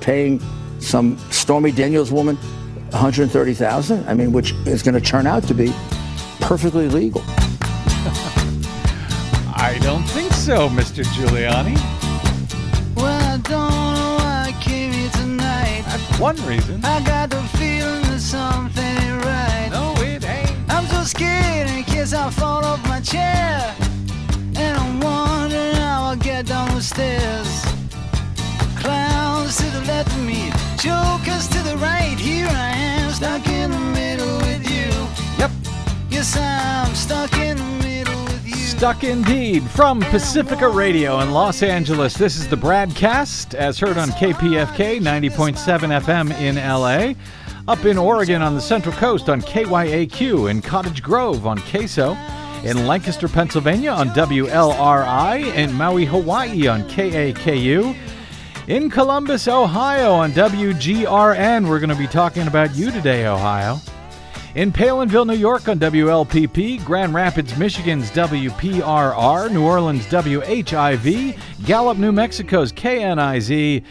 paying some Stormy Daniels woman 130,000. I mean, which is going to turn out to be perfectly legal. I don't think so, Mr. Giuliani. Well, I don't know why I came here tonight. That's one reason. I got the feeling that something ain't right. No, it ain't. I'm so scared in case I fall off my chair. And I'm wondering how I'll get down the stairs. Clowns to the left of me, jokers to the right. Here I am, stuck in the middle with you. Yep. Yes, I'm stuck in the middle with you. Stuck indeed from Pacifica Radio in Los Angeles. This is the Bradcast, as heard on KPFK 90.7 FM in LA. Up in Oregon on the Central Coast on KYAQ, in Cottage Grove on Queso, in Lancaster, Pennsylvania on WLRI, in Maui, Hawaii on KAKU, in Columbus, Ohio on WGRN. We're going to be talking about you today, Ohio. In Palenville, New York on WLPP, Grand Rapids, Michigan's WPRR, New Orleans, WHIV, Gallup, New Mexico's KNIZ,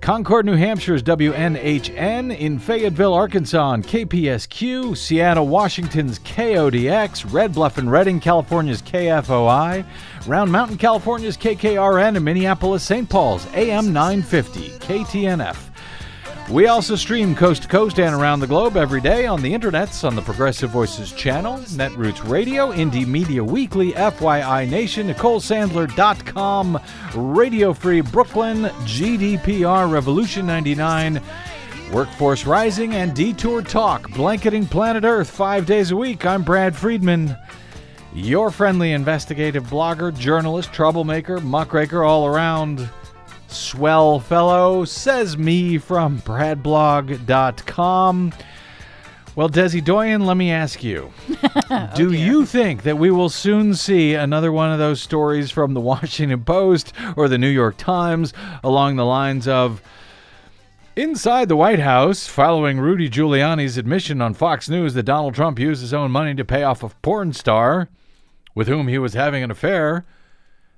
Concord, New Hampshire's WNHN, in Fayetteville, Arkansas on KPSQ, Seattle, Washington's KODX, Red Bluff and Redding, California's KFOI, Round Mountain, California's KKRN, and Minneapolis, St. Paul's AM 950, KTNF. We also stream coast to coast and around the globe every day on the internets on the Progressive Voices channel, Netroots Radio, Indie Media Weekly, FYI Nation, NicoleSandler.com, Radio Free Brooklyn, GDPR Revolution 99, Workforce Rising, and Detour Talk, blanketing planet Earth five days a week. I'm Brad Friedman. Your friendly investigative blogger, journalist, troublemaker, muckraker all around swell fellow, says me from bradblog.com. Well, Desi Doyen, let me ask you Do oh, you think that we will soon see another one of those stories from the Washington Post or the New York Times along the lines of Inside the White House, following Rudy Giuliani's admission on Fox News that Donald Trump used his own money to pay off a porn star with whom he was having an affair,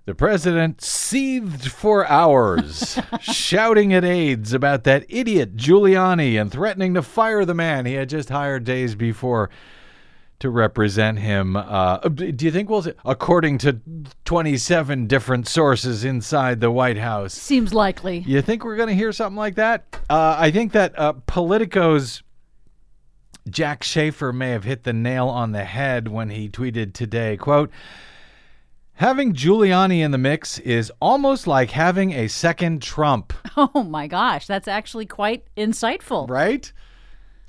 the president seethed for hours, shouting at aides about that idiot Giuliani and threatening to fire the man he had just hired days before to represent him. Uh, do you think we'll, according to 27 different sources inside the White House, Seems likely. you think we're going to hear something like that? Uh, I think that uh, Politico's Jack Shafer may have hit the nail on the head when he tweeted today, quote, Having Giuliani in the mix is almost like having a second Trump, Oh my gosh, that's actually quite insightful. right?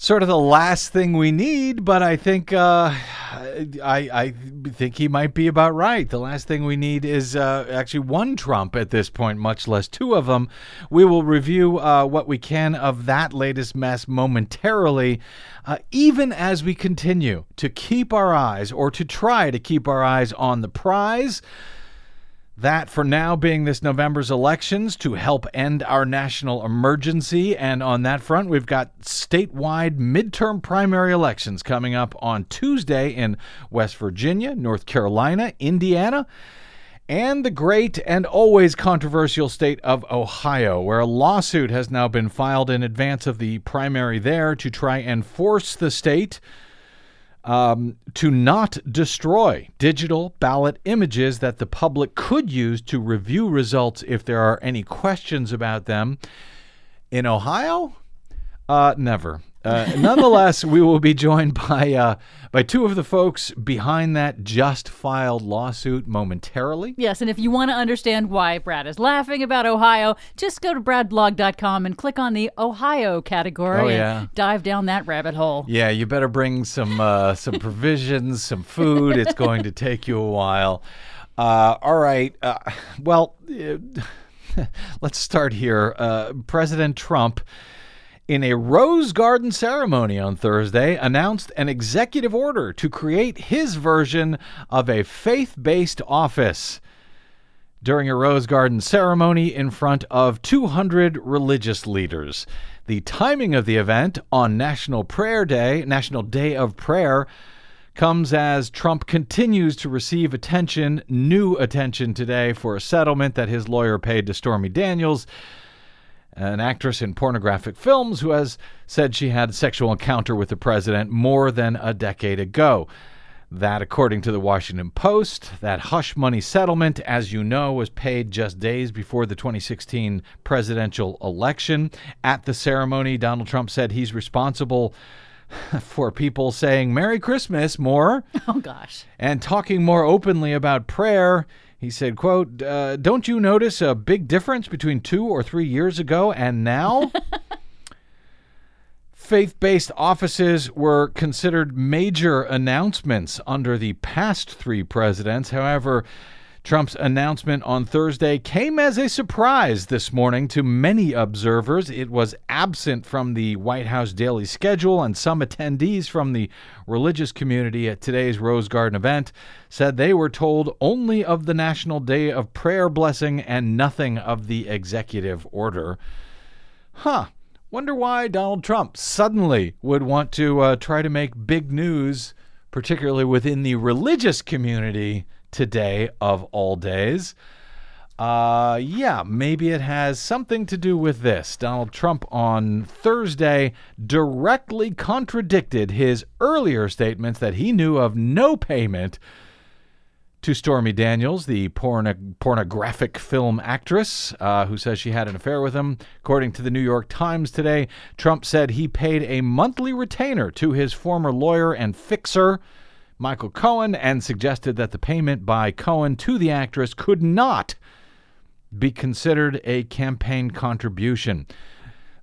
Sort of the last thing we need, but I think uh, I, I think he might be about right. The last thing we need is uh, actually one Trump at this point, much less two of them. We will review uh, what we can of that latest mess momentarily, uh, even as we continue to keep our eyes, or to try to keep our eyes on the prize. That for now being this November's elections to help end our national emergency. And on that front, we've got statewide midterm primary elections coming up on Tuesday in West Virginia, North Carolina, Indiana, and the great and always controversial state of Ohio, where a lawsuit has now been filed in advance of the primary there to try and force the state um, to not destroy digital ballot images that the public could use to review results if there are any questions about them. In Ohio, uh, never. Uh, nonetheless, we will be joined by uh, by two of the folks behind that just filed lawsuit momentarily. Yes, and if you want to understand why Brad is laughing about Ohio, just go to bradblog.com and click on the Ohio category Oh, yeah. and dive down that rabbit hole. Yeah, you better bring some uh, some provisions, some food. It's going to take you a while. Uh, all right. Uh, well, uh, let's start here. Uh, President Trump, in a Rose Garden ceremony on Thursday, announced an executive order to create his version of a faith-based office during a Rose Garden ceremony in front of 200 religious leaders. The timing of the event on National Prayer Day, National Day of Prayer, comes as Trump continues to receive attention, new attention today, for a settlement that his lawyer paid to Stormy Daniels. An actress in pornographic films who has said she had a sexual encounter with the president more than a decade ago. That, according to the Washington Post, that hush money settlement, as you know, was paid just days before the 2016 presidential election. At the ceremony, Donald Trump said he's responsible for people saying Merry Christmas more Oh gosh. and talking more openly about prayer. He said, quote, uh, don't you notice a big difference between two or three years ago and now? Faith-based offices were considered major announcements under the past three presidents. However, Trump's announcement on Thursday came as a surprise this morning to many observers. It was absent from the White House daily schedule, and some attendees from the religious community at today's Rose Garden event said they were told only of the National Day of Prayer blessing and nothing of the executive order. Huh. Wonder why Donald Trump suddenly would want to uh, try to make big news, particularly within the religious community today of all days. Uh, yeah, maybe it has something to do with this. Donald Trump on Thursday directly contradicted his earlier statements that he knew of no payment to Stormy Daniels, the porno- pornographic film actress uh, who says she had an affair with him. According to the New York Times today, Trump said he paid a monthly retainer to his former lawyer and fixer, Michael Cohen, and suggested that the payment by Cohen to the actress could not be considered a campaign contribution.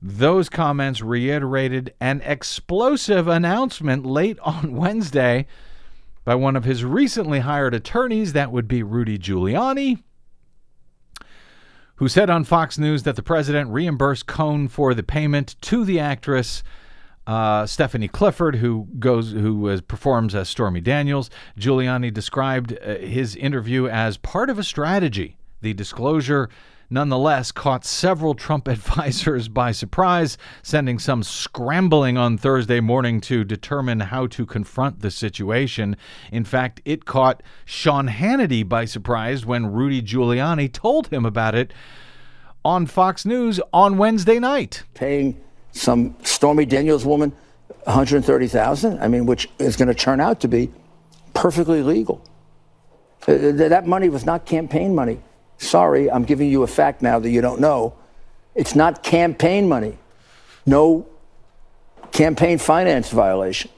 Those comments reiterated an explosive announcement late on Wednesday by one of his recently hired attorneys, that would be Rudy Giuliani, who said on Fox News that the president reimbursed Cohen for the payment to the actress. Uh, Stephanie Clifford, who goes, who was, performs as Stormy Daniels, Giuliani described uh, his interview as part of a strategy. The disclosure nonetheless caught several Trump advisors by surprise, sending some scrambling on Thursday morning to determine how to confront the situation. In fact, it caught Sean Hannity by surprise when Rudy Giuliani told him about it on Fox News on Wednesday night. Paying some Stormy Daniels woman 130,000, I mean, which is going to turn out to be perfectly legal. Uh, That money was not campaign money. Sorry, I'm giving you a fact now that you don't know. It's not campaign money. No campaign finance violation.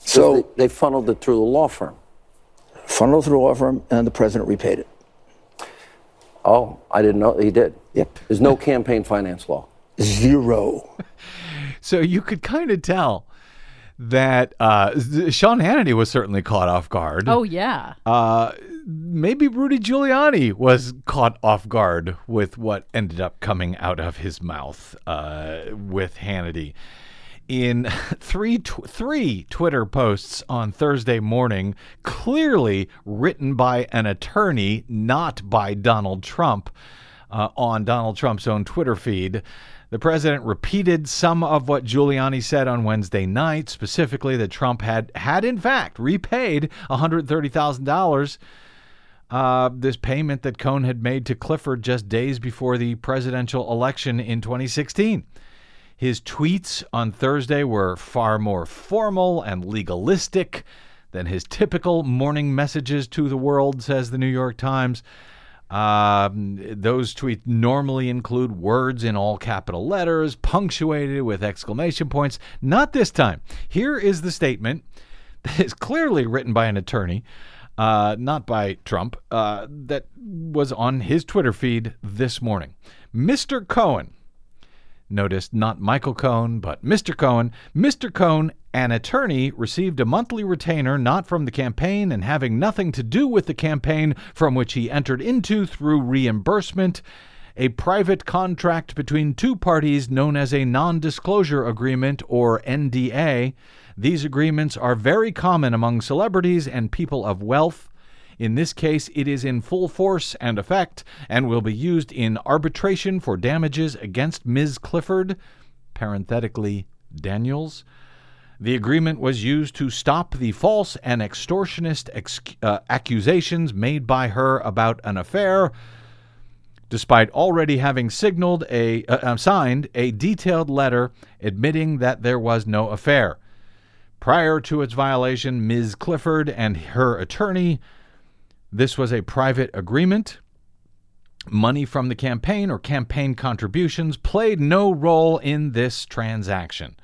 So So, they, they funneled it through the law firm. funneled through the law firm, and the president repaid it. Oh, I didn't know he did. Yep. There's no campaign finance law. Zero. So you could kind of tell that uh, Sean Hannity was certainly caught off guard. Oh yeah. Uh, maybe Rudy Giuliani was caught off guard with what ended up coming out of his mouth uh, with Hannity. In three tw- three Twitter posts on Thursday morning, clearly written by an attorney, not by Donald Trump, uh, on Donald Trump's own Twitter feed. The president repeated some of what Giuliani said on Wednesday night, specifically that Trump had had in fact repaid $130,000 uh, this payment that Cohen had made to Clifford just days before the presidential election in 2016. His tweets on Thursday were far more formal and legalistic than his typical morning messages to the world, says the New York Times. Um, those tweets normally include words in all capital letters, punctuated with exclamation points. Not this time. Here is the statement that is clearly written by an attorney, uh, not by Trump, uh, that was on his Twitter feed this morning. Mr. Cohen, Notice not Michael Cohen, but Mr. Cohen. Mr. Cohen, an attorney, received a monthly retainer not from the campaign and having nothing to do with the campaign from which he entered into through reimbursement. A private contract between two parties known as a non disclosure agreement or NDA. These agreements are very common among celebrities and people of wealth. In this case, it is in full force and effect and will be used in arbitration for damages against Ms. Clifford, parenthetically, Daniels. The agreement was used to stop the false and extortionist ex- uh, accusations made by her about an affair. despite already having signaled a uh, uh, signed a detailed letter admitting that there was no affair. Prior to its violation, Ms. Clifford and her attorney, this was a private agreement. Money from the campaign or campaign contributions played no role in this transaction.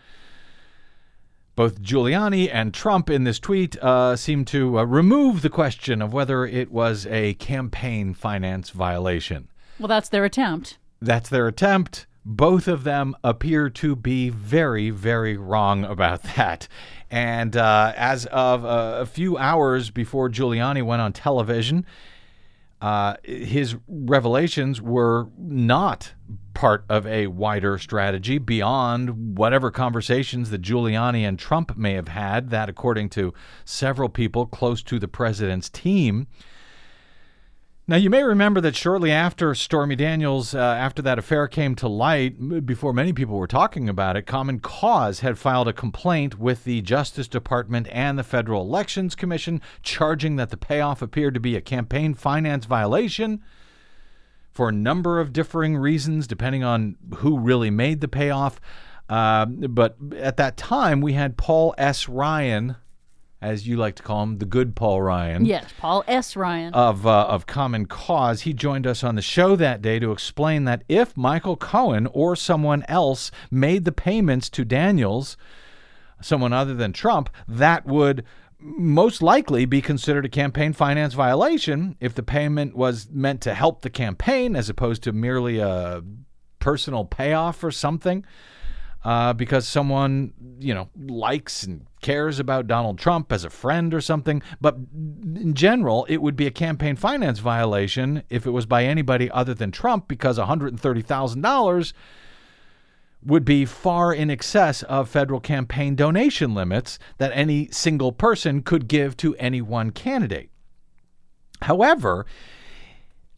Both Giuliani and Trump in this tweet uh, seem to uh, remove the question of whether it was a campaign finance violation. Well, that's their attempt. That's their attempt. Both of them appear to be very, very wrong about that. And uh, as of uh, a few hours before Giuliani went on television, uh, his revelations were not part of a wider strategy beyond whatever conversations that Giuliani and Trump may have had, that according to several people close to the president's team. Now, you may remember that shortly after Stormy Daniels, uh, after that affair came to light, before many people were talking about it, Common Cause had filed a complaint with the Justice Department and the Federal Elections Commission, charging that the payoff appeared to be a campaign finance violation for a number of differing reasons, depending on who really made the payoff. Uh, but at that time, we had Paul S. Ryan, as you like to call him, the good Paul Ryan Yes, Paul S. Ryan. of uh, of Common Cause. He joined us on the show that day to explain that if Michael Cohen or someone else made the payments to Daniels, someone other than Trump, that would most likely be considered a campaign finance violation if the payment was meant to help the campaign as opposed to merely a personal payoff or something uh, because someone you know likes and cares about Donald Trump as a friend or something. But in general, it would be a campaign finance violation if it was by anybody other than Trump because one hundred and thirty thousand dollars would be far in excess of federal campaign donation limits that any single person could give to any one candidate. However,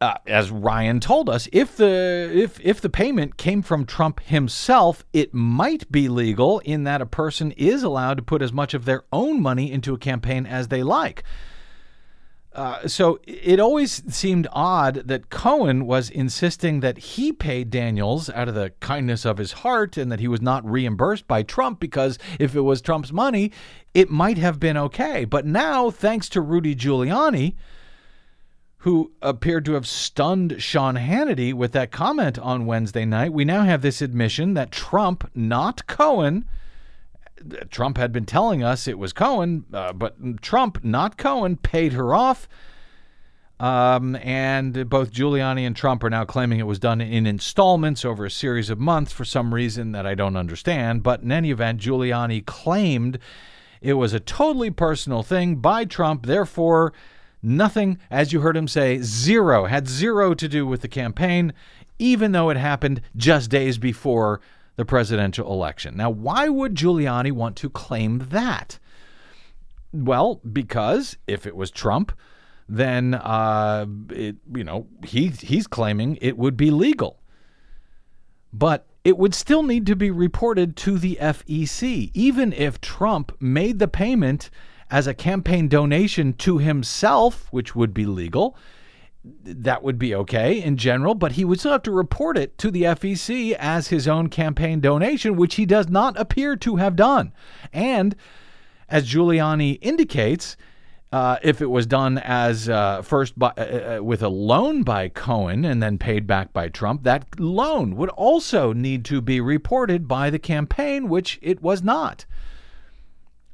uh, as Ryan told us, if the if if the payment came from Trump himself, it might be legal in that a person is allowed to put as much of their own money into a campaign as they like. Uh, so it always seemed odd that Cohen was insisting that he paid Daniels out of the kindness of his heart and that he was not reimbursed by Trump because if it was Trump's money, it might have been okay. But now, thanks to Rudy Giuliani, who appeared to have stunned Sean Hannity with that comment on Wednesday night, we now have this admission that Trump, not Cohen, Trump had been telling us it was Cohen, uh, but Trump, not Cohen, paid her off. Um, and both Giuliani and Trump are now claiming it was done in installments over a series of months for some reason that I don't understand. But in any event, Giuliani claimed it was a totally personal thing by Trump. Therefore, nothing, as you heard him say, zero, had zero to do with the campaign, even though it happened just days before the presidential election. Now, why would Giuliani want to claim that? Well, because if it was Trump, then uh, it, you know he he's claiming it would be legal, but it would still need to be reported to the FEC, even if Trump made the payment as a campaign donation to himself, which would be legal that would be okay in general, but he would still have to report it to the FEC as his own campaign donation, which he does not appear to have done. And as Giuliani indicates, uh, if it was done as uh, first by, uh, uh, with a loan by Cohen and then paid back by Trump, that loan would also need to be reported by the campaign, which it was not.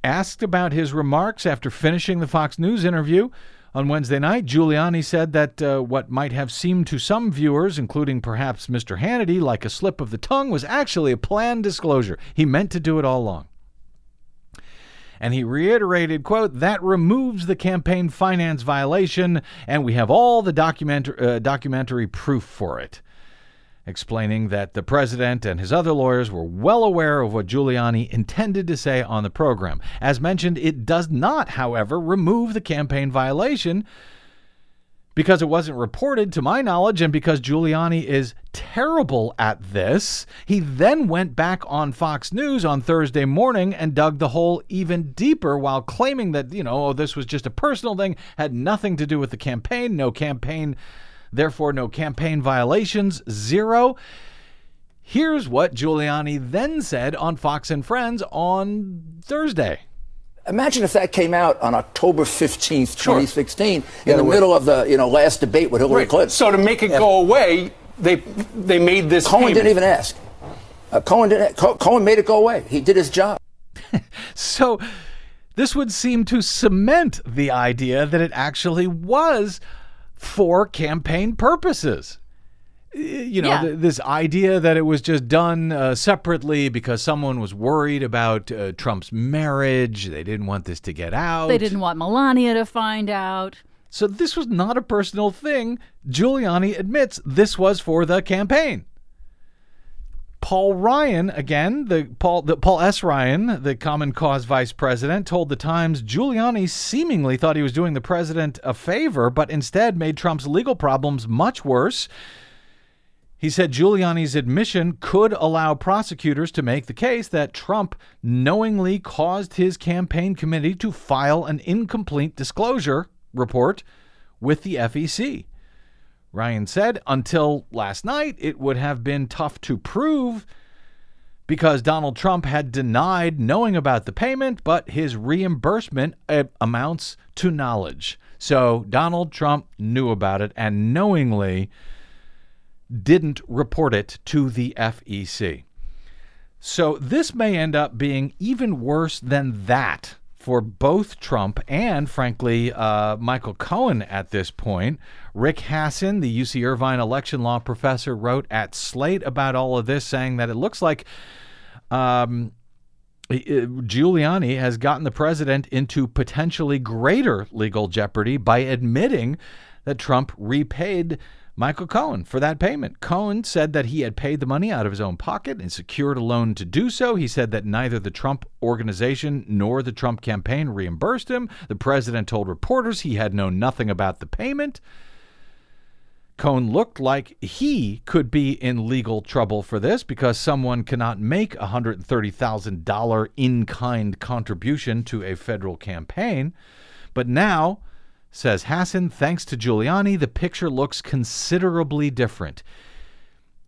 Asked about his remarks after finishing the Fox News interview, on Wednesday night, Giuliani said that uh, what might have seemed to some viewers, including perhaps Mr. Hannity, like a slip of the tongue, was actually a planned disclosure. He meant to do it all along. And he reiterated, quote, that removes the campaign finance violation, and we have all the document- uh, documentary proof for it explaining that the president and his other lawyers were well aware of what Giuliani intended to say on the program. As mentioned, it does not, however, remove the campaign violation because it wasn't reported to my knowledge and because Giuliani is terrible at this. He then went back on Fox News on Thursday morning and dug the hole even deeper while claiming that, you know, oh, this was just a personal thing, had nothing to do with the campaign, no campaign Therefore, no campaign violations, zero. Here's what Giuliani then said on Fox and Friends on Thursday. Imagine if that came out on October 15th, 2016, Yeah, in the middle of the you know last debate with Hillary Right. Clinton. So to make it go away, they they made this. Cohen payment. didn't even ask. Uh, Cohen didn't. Co- Cohen made it go away. He did his job. So this would seem to cement the idea that it actually was for campaign purposes. You know, Yeah. th- this idea that it was just done uh, separately because someone was worried about uh, Trump's marriage. They didn't want this to get out. They didn't want Melania to find out. So this was not a personal thing. Giuliani admits this was for the campaign. Paul Ryan, again, the Paul the Paul S. Ryan, the Common Cause vice president, told the Times Giuliani seemingly thought he was doing the president a favor, but instead made Trump's legal problems much worse. He said Giuliani's admission could allow prosecutors to make the case that Trump knowingly caused his campaign committee to file an incomplete disclosure report with the FEC. Ryan said until last night, it would have been tough to prove because Donald Trump had denied knowing about the payment, but his reimbursement uh, amounts to knowledge. So Donald Trump knew about it and knowingly didn't report it to the FEC. So this may end up being even worse than that for both Trump and, frankly, uh, Michael Cohen at this point. Rick Hasen, the UC Irvine election law professor, wrote at Slate about all of this, saying that it looks like um, Giuliani has gotten the president into potentially greater legal jeopardy by admitting that Trump repaid Michael Cohen for that payment. Cohen said that he had paid the money out of his own pocket and secured a loan to do so. He said that neither the Trump organization nor the Trump campaign reimbursed him. The president told reporters he had known nothing about the payment. Cohen looked like he could be in legal trouble for this because someone cannot make a $130,000 in kind contribution to a federal campaign. But now, says Hasen, thanks to Giuliani, the picture looks considerably different.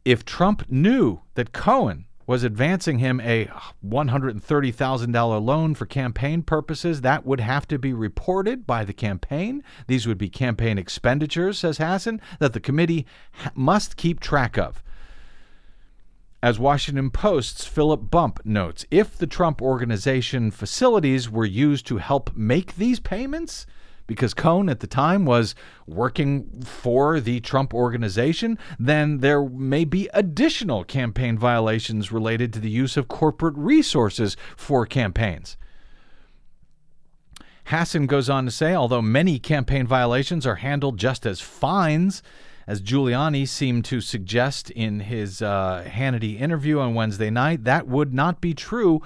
If Trump knew that Cohen was advancing him a $130,000 loan for campaign purposes, that would have to be reported by the campaign. These would be campaign expenditures, says Hasen, that the committee must keep track of. As Washington Post's Philip Bump notes, if the Trump organization facilities were used to help make these payments, because Cohen at the time was working for the Trump organization, then there may be additional campaign violations related to the use of corporate resources for campaigns. Hasen goes on to say, although many campaign violations are handled just as fines, as Giuliani seemed to suggest in his uh, Hannity interview on Wednesday night, that would not be true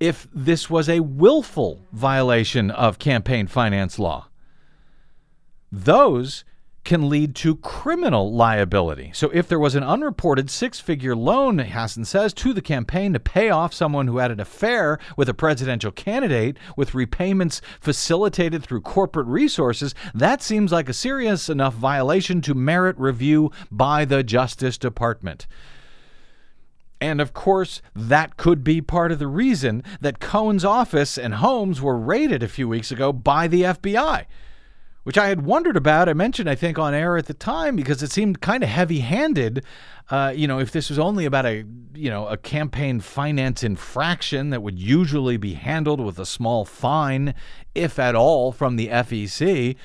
if this was a willful violation of campaign finance law. Those can lead to criminal liability. So, if there was an unreported six figure loan, Hasen says, to the campaign to pay off someone who had an affair with a presidential candidate with repayments facilitated through corporate resources, that seems like a serious enough violation to merit review by the Justice Department. And of course, that could be part of the reason that Cohen's office and homes were raided a few weeks ago by the FBI, which I had wondered about. I mentioned, I think, on air at the time because it seemed kind of heavy-handed. Uh, you know, if this was only about a you know a campaign finance infraction that would usually be handled with a small fine, if at all, from the FEC.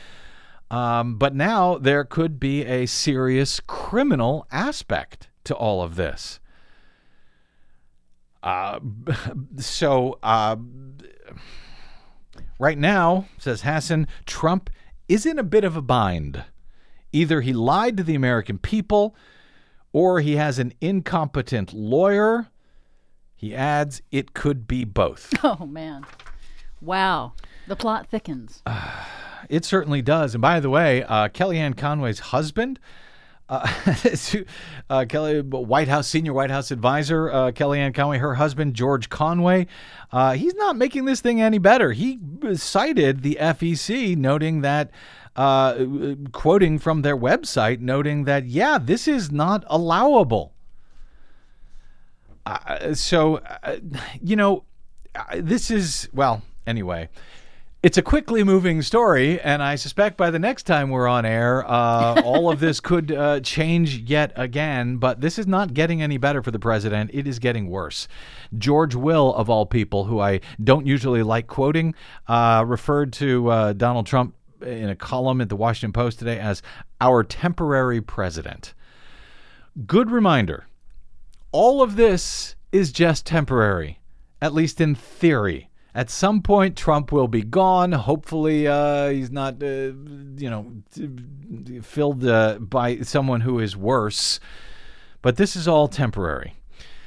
Um, but now there could be a serious criminal aspect to all of this. Uh, so uh, right now, says Hasen, Trump is in a bit of a bind. Either he lied to the American people or he has an incompetent lawyer. He adds, it could be both. Oh, man. Wow. The plot thickens. It certainly does. And by the way, uh, Kellyanne Conway's husband, uh, uh, Kelly, White House senior White House advisor uh, Kellyanne Conway, her husband George Conway, uh, he's not making this thing any better. He cited the FEC, noting that uh, quoting from their website, noting that, yeah, this is not allowable. Uh, so, uh, you know, uh, this is, well, anyway. It's a quickly moving story, and I suspect by the next time we're on air, uh, all of this could uh, change yet again. But this is not getting any better for the president. It is getting worse. George Will, of all people, who I don't usually like quoting, uh, referred to uh, Donald Trump in a column at the Washington Post today as our temporary president. Good reminder all of this is just temporary, at least in theory. At some point, Trump will be gone. Hopefully, uh, he's not, uh, you know, filled uh, by someone who is worse. But this is all temporary.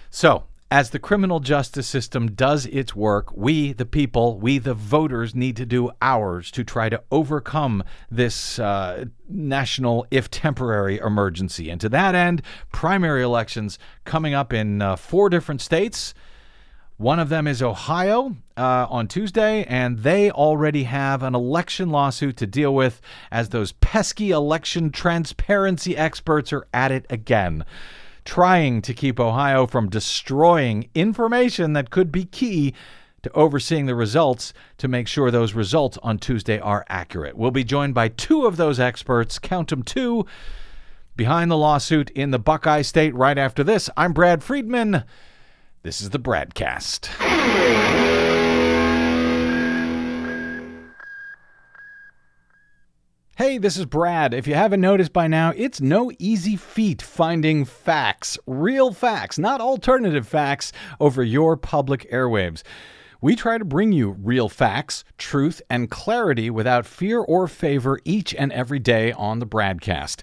So, as the criminal justice system does its work, we, the people, we, the voters, need to do ours to try to overcome this uh, national, if temporary, emergency. And to that end, primary elections coming up in uh, four different states. One of them is Ohio uh, on Tuesday, and they already have an election lawsuit to deal with as those pesky election transparency experts are at it again, trying to keep Ohio from destroying information that could be key to overseeing the results to make sure those results on Tuesday are accurate. We'll be joined by two of those experts, count them two, behind the lawsuit in the Buckeye State right after this. I'm Brad Friedman. This is the Bradcast. Hey, this is Brad. If you haven't noticed by now, it's no easy feat finding facts, real facts, not alternative facts, over your public airwaves. We try to bring you real facts, truth, and clarity without fear or favor each and every day on the Bradcast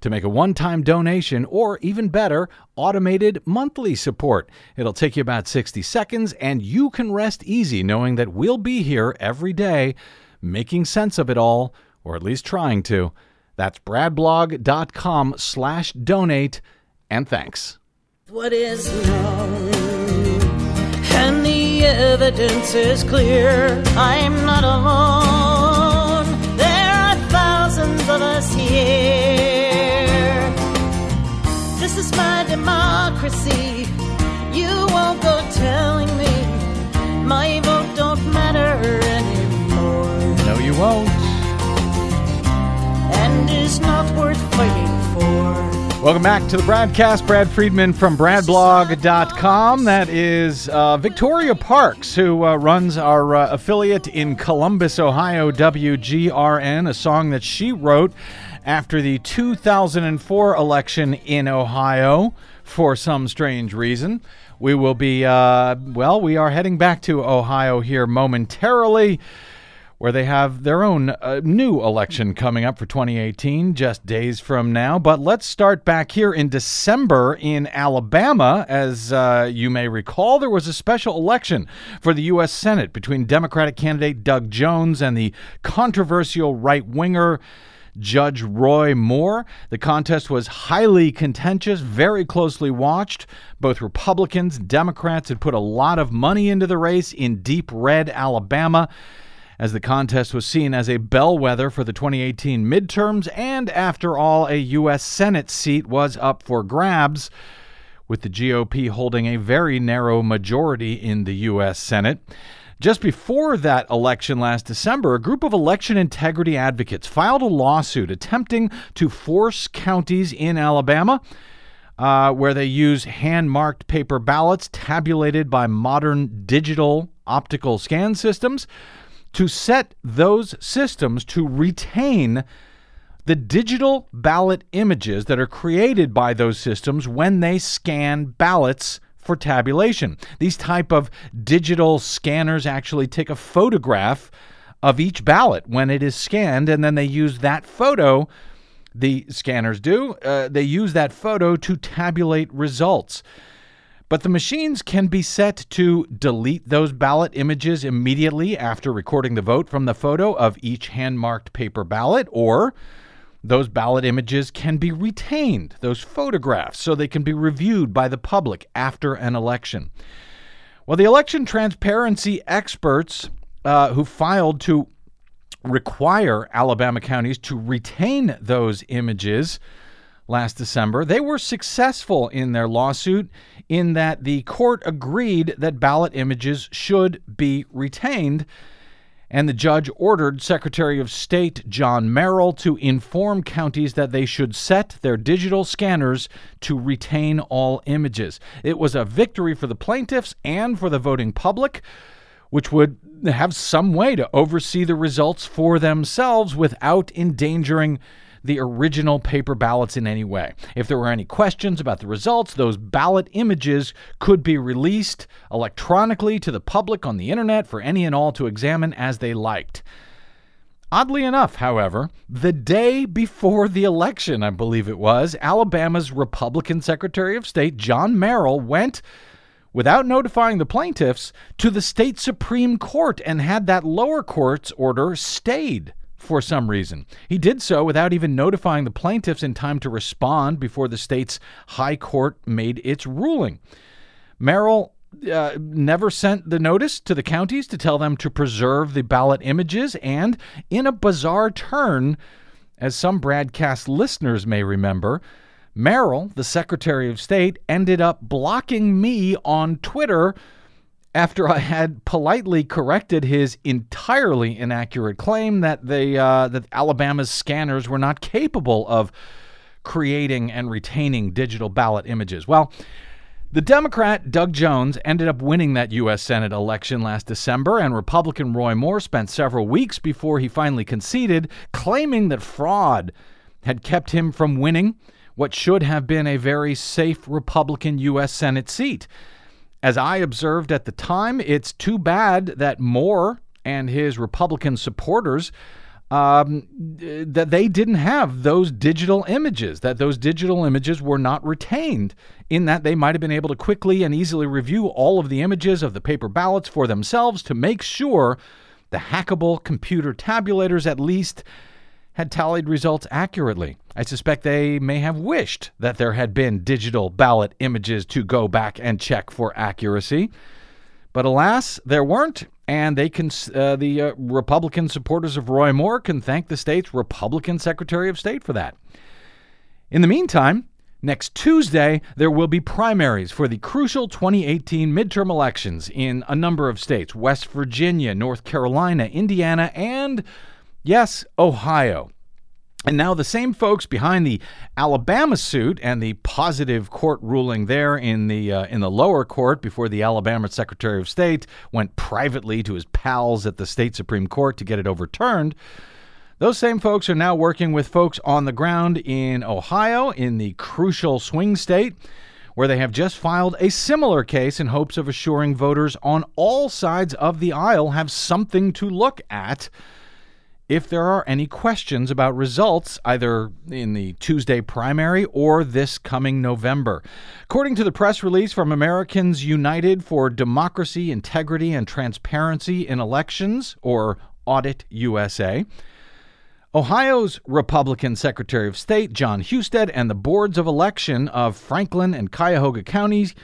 to make a one time donation or, even better, automated monthly support. It'll take you about 60 seconds, and you can rest easy knowing that we'll be here every day making sense of it all, or at least trying to. That's bradblog.com slash donate, and thanks. What is known, and the evidence is clear. I'm not alone. There are thousands of us here. This is my democracy. You won't go telling me my vote don't matter anymore. No, you won't. And is not worth fighting for. Welcome back to the Bradcast. Brad Friedman from BradBlog.com. That is uh, Victoria Parks, who uh, runs our uh, affiliate in Columbus, Ohio, WGRN, a song that she wrote after the 2004 election in Ohio for some strange reason. We will be, uh, well, we are heading back to Ohio here momentarily where they have their own uh, new election coming up for 2018, just days from now. But let's start back here in December in Alabama. As uh, you may recall, there was a special election for the U.S. Senate between Democratic candidate Doug Jones and the controversial right winger. Judge Roy Moore. The contest was highly contentious, very closely watched. Both Republicans and Democrats had put a lot of money into the race in deep red Alabama as the contest was seen as a bellwether for the 2018 midterms, and after all, a U.S. Senate seat was up for grabs, with the GOP holding a very narrow majority in the U.S. Senate. Just before that election last December, a group of election integrity advocates filed a lawsuit attempting to force counties in Alabama. Uh, where they use hand marked paper ballots tabulated by modern digital optical scan systems to set those systems to retain the digital ballot images that are created by those systems when they scan ballots for tabulation. These type of digital scanners actually take a photograph of each ballot when it is scanned and then they use that photo the scanners do. Uh, they use that photo to tabulate results. But the machines can be set to delete those ballot images immediately after recording the vote from the photo of each hand marked paper ballot, or those ballot images can be retained, those photographs, so they can be reviewed by the public after an election. Well, the election transparency experts uh, who filed to require Alabama counties to retain those images last December, they were successful in their lawsuit in that the court agreed that ballot images should be retained. And the judge ordered Secretary of State John Merrill to inform counties that they should set their digital scanners to retain all images. It was a victory for the plaintiffs and for the voting public, which would have some way to oversee the results for themselves without endangering the original paper ballots in any way. If there were any questions about the results, those ballot images could be released electronically to the public on the internet for any and all to examine as they liked. Oddly enough, however, the day before the election, I believe it was, Alabama's Republican Secretary of State John Merrill went without notifying the plaintiffs to the state Supreme Court and had that lower court's order stayed for some reason. He did so without even notifying the plaintiffs in time to respond before the state's high court made its ruling. Merrill uh, never sent the notice to the counties to tell them to preserve the ballot images, and in a bizarre turn, as some Bradcast listeners may remember, Merrill, the Secretary of State, ended up blocking me on Twitter after I had politely corrected his entirely inaccurate claim that the uh, that Alabama's scanners were not capable of creating and retaining digital ballot images. Well, the Democrat Doug Jones ended up winning that U.S. Senate election last December, and Republican Roy Moore spent several weeks before he finally conceded, claiming that fraud had kept him from winning what should have been a very safe Republican U.S. Senate seat. As I observed at the time, it's too bad that Moore and his Republican supporters um, that they didn't have those digital images, that those digital images were not retained, in that they might have been able to quickly and easily review all of the images of the paper ballots for themselves to make sure the hackable computer tabulators at least had tallied results accurately. I suspect they may have wished that there had been digital ballot images to go back and check for accuracy. But alas, there weren't, and they can. Uh, the uh, Republican supporters of Roy Moore can thank the state's Republican Secretary of State for that. In the meantime, next Tuesday there will be primaries for the crucial 2018 midterm elections in a number of states: West Virginia, North Carolina, Indiana, and yes, Ohio. And now the same folks behind the Alabama suit and the positive court ruling there in the uh, in the lower court before the Alabama Secretary of State went privately to his pals at the state Supreme Court to get it overturned. Those same folks are now working with folks on the ground in Ohio in the crucial swing state where they have just filed a similar case in hopes of assuring voters on all sides of the aisle have something to look at if there are any questions about results either in the Tuesday primary or this coming November. According to the press release from Americans United for Democracy, Integrity, and Transparency in Elections, or Audit USA, Ohio's Republican Secretary of State John Husted and the boards of election of Franklin and Cuyahoga counties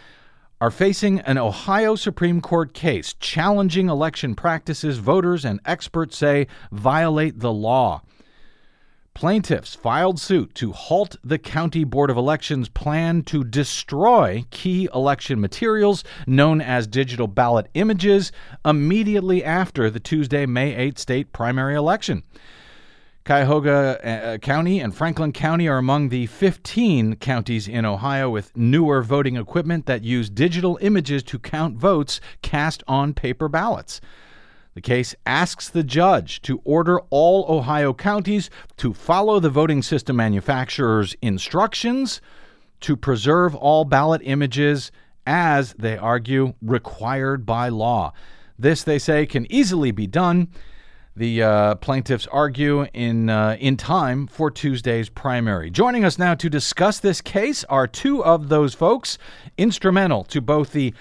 are facing an Ohio Supreme Court case challenging election practices voters and experts say violate the law. Plaintiffs filed suit to halt the County Board of Elections' plan to destroy key election materials known as digital ballot images immediately after the Tuesday, May 8 state primary election. Cuyahoga uh, County and Franklin County are among the 15 counties in Ohio with newer voting equipment that use digital images to count votes cast on paper ballots. The case asks the judge to order all Ohio counties to follow the voting system manufacturer's instructions to preserve all ballot images as, they argue, required by law. This, they say, can easily be done The uh, plaintiffs argue in uh, in time for Tuesday's primary. Joining us now to discuss this case are two of those folks instrumental to both the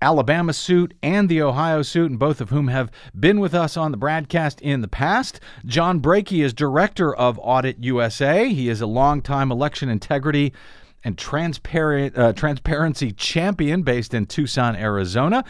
Alabama suit and the Ohio suit, and both of whom have been with us on the Bradcast in the past. John Brakey is director of Audit USA. He is a longtime election integrity and transparent uh, transparency champion based in Tucson, Arizona.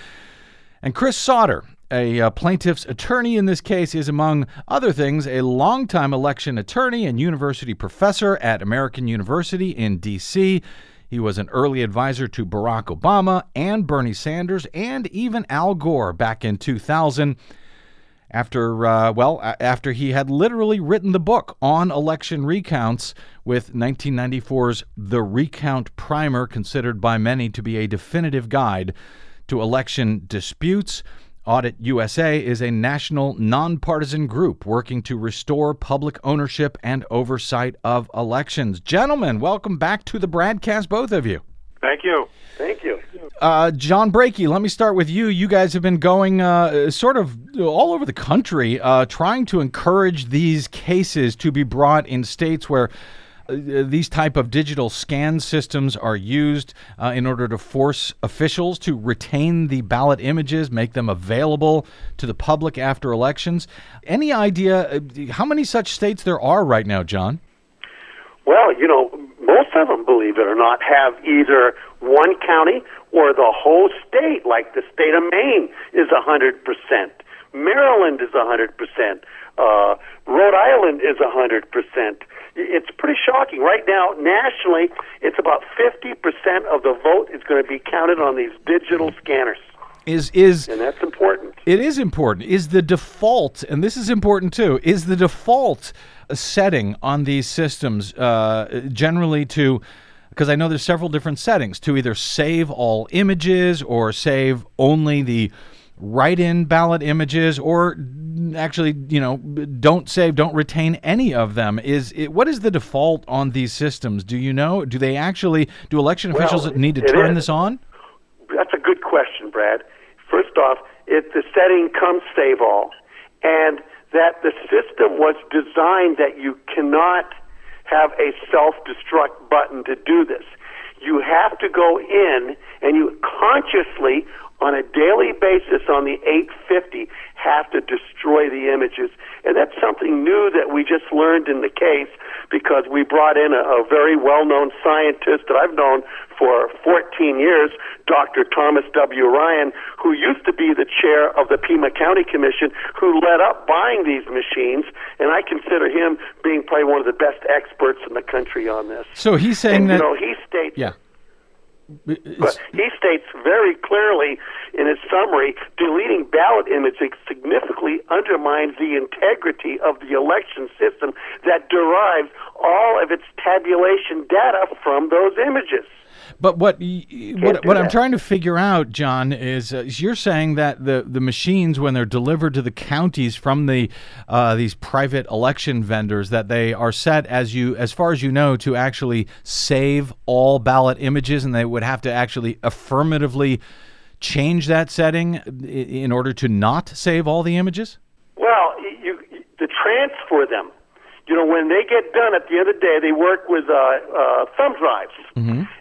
And Chris Sautter, a uh, plaintiff's attorney in this case, is among other things a longtime election attorney and university professor at American University in D.C. He was an early advisor to Barack Obama and Bernie Sanders and even Al Gore back in 2000 after uh, well after he had literally written the book on election recounts with 1994's The Recount Primer considered by many to be a definitive guide to election disputes. Audit USA is a national nonpartisan group working to restore public ownership and oversight of elections. Gentlemen, welcome back to the Bradcast, both of you. Thank you. Thank you. Uh, John Brakey, let me start with you. You guys have been going uh, sort of all over the country uh, trying to encourage these cases to be brought in states where these type of digital scan systems are used uh, in order to force officials to retain the ballot images, make them available to the public after elections. Any idea uh, how many such states there are right now, John? Well, you know, most of them, believe it or not, have either one county or the whole state, like the state of Maine is a 100%. Maryland is a 100%. Uh, Rhode Island is a 100%. It's pretty shocking. Right now, nationally, it's about 50% of the vote is going to be counted on these digital scanners. Is is And that's important. It is important. Is the default, and this is important too, is the default setting on these systems uh, generally to, because I know there's several different settings, to either save all images or save only the write in ballot images or actually, you know, don't save, don't retain any of them. Is it, What is the default on these systems? Do you know? Do they actually, do election Well, officials need to turn is. this on? That's a good question, Brad. First off, it, the setting comes save all, and that the system was designed that you cannot have a self-destruct button to do this. You have to go in and you consciously, on a daily basis on the 850, have to destroy the images. And that's something new that we just learned in the case because we brought in a, a very well-known scientist that I've known for 14 years, Dr. Thomas W. Ryan, who used to be the chair of the Pima County Commission, who led up buying these machines, and I consider him being probably one of the best experts in the country on this. So he's saying and, that. you know, he states yeah. But he states very clearly in his summary deleting ballot images significantly undermines the integrity of the election system that derives all of its tabulation data from those images. But what what, what I'm trying to figure out, John, is, uh, is you're saying that the, the machines, when they're delivered to the counties from the uh, these private election vendors, that they are set as you as far as you know to actually save all ballot images, and they would have to actually affirmatively change that setting in order to not save all the images. Well, you, you to transfer them. You know, when they get done at the end of the day, they work with uh, uh, thumb drives.